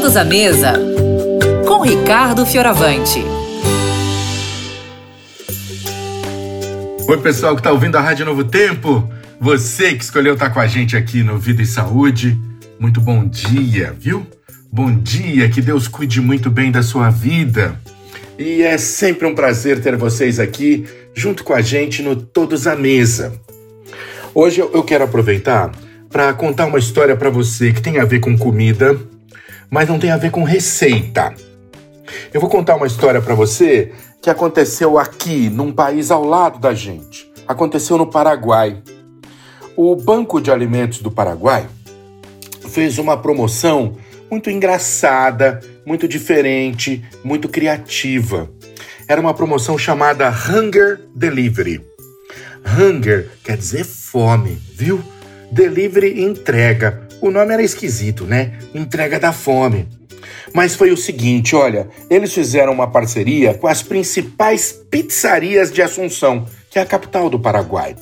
Todos à Mesa, com Ricardo Fioravante. Oi, pessoal que está ouvindo a Rádio Novo Tempo. Você que escolheu estar com a gente aqui no Vida e Saúde. Muito bom dia, viu? Bom dia, que Deus cuide muito bem da sua vida. E é sempre um prazer ter vocês aqui junto com a gente no Todos à Mesa. Hoje eu quero aproveitar para contar uma história para você que tem a ver com comida, mas não tem a ver com receita. Eu vou contar uma história para você que aconteceu aqui, num país ao lado da gente. Aconteceu no Paraguai. O Banco de Alimentos do Paraguai fez uma promoção muito engraçada, muito diferente, muito criativa. Era uma promoção chamada Hunger Delivery. Hunger quer dizer fome, viu? Delivery entrega. O nome era esquisito, né? Entrega da fome. Mas foi o seguinte, olha, eles fizeram uma parceria com as principais pizzarias de Assunção, que é a capital do Paraguai.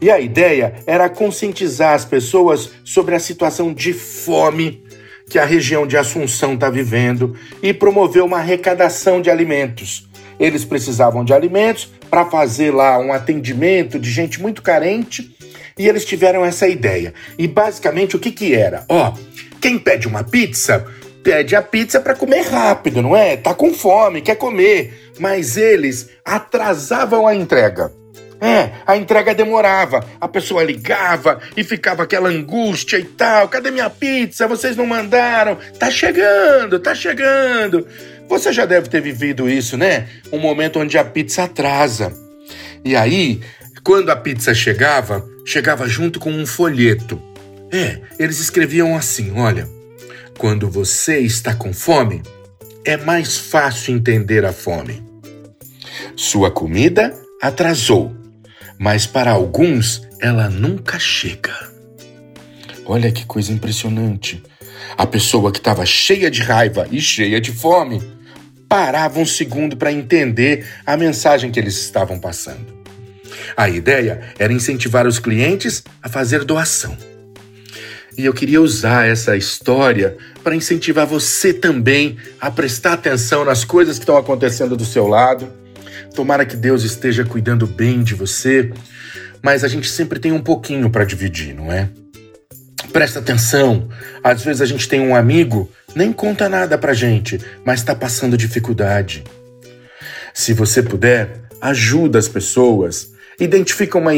E a ideia era conscientizar as pessoas sobre a situação de fome que a região de Assunção está vivendo e promover uma arrecadação de alimentos. Eles precisavam de alimentos para fazer lá um atendimento de gente muito carente e eles tiveram essa ideia. E basicamente o que que era? Ó, quem pede uma pizza pede a pizza para comer rápido, não é? Tá com fome, quer comer, mas eles atrasavam a entrega. É, a entrega demorava, a pessoa ligava e ficava aquela angústia e tal. Cadê minha pizza? Vocês não mandaram? Tá chegando, tá chegando. Você já deve ter vivido isso, né? Um momento onde a pizza atrasa. E aí, quando a pizza chegava, chegava junto com um folheto. É, eles escreviam assim: olha, quando você está com fome, é mais fácil entender a fome. Sua comida atrasou mas para alguns ela nunca chega. Olha que coisa impressionante. A pessoa que estava cheia de raiva e cheia de fome parava um segundo para entender a mensagem que eles estavam passando. A ideia era incentivar os clientes a fazer doação. E eu queria usar essa história para incentivar você também a prestar atenção nas coisas que estão acontecendo do seu lado Tomara que Deus esteja cuidando bem de você, mas a gente sempre tem um pouquinho para dividir, não é? Presta atenção. Às vezes a gente tem um amigo, nem conta nada pra gente, mas está passando dificuldade. Se você puder, ajuda as pessoas. Identifica uma,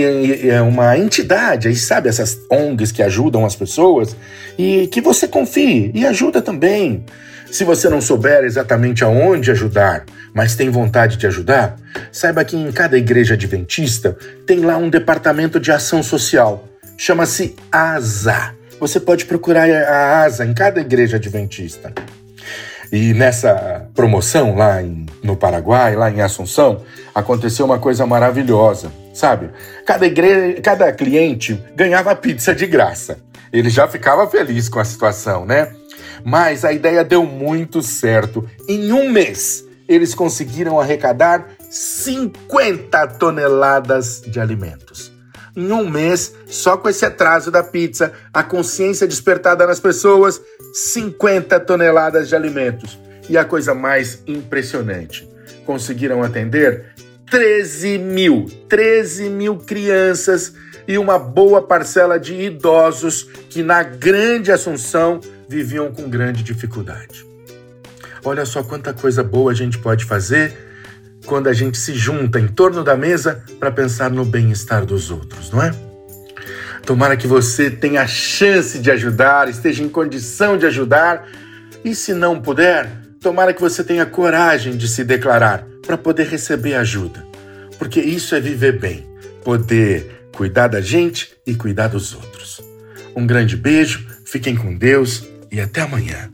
uma entidade, aí sabe, essas ONGs que ajudam as pessoas, e que você confie e ajuda também. Se você não souber exatamente aonde ajudar, mas tem vontade de ajudar, saiba que em cada igreja adventista tem lá um departamento de ação social. Chama-se ASA. Você pode procurar a ASA em cada igreja adventista. E nessa promoção lá em, no Paraguai, lá em Assunção, aconteceu uma coisa maravilhosa, sabe? Cada, igreja, cada cliente ganhava pizza de graça. Ele já ficava feliz com a situação, né? Mas a ideia deu muito certo. Em um mês, eles conseguiram arrecadar 50 toneladas de alimentos. Em um mês, só com esse atraso da pizza, a consciência despertada nas pessoas, 50 toneladas de alimentos. E a coisa mais impressionante, conseguiram atender 13 mil, 13 mil crianças e uma boa parcela de idosos que na Grande Assunção viviam com grande dificuldade. Olha só quanta coisa boa a gente pode fazer quando a gente se junta em torno da mesa para pensar no bem-estar dos outros, não é? Tomara que você tenha a chance de ajudar, esteja em condição de ajudar, e se não puder, tomara que você tenha coragem de se declarar para poder receber ajuda, porque isso é viver bem, poder cuidar da gente e cuidar dos outros. Um grande beijo, fiquem com Deus e até amanhã.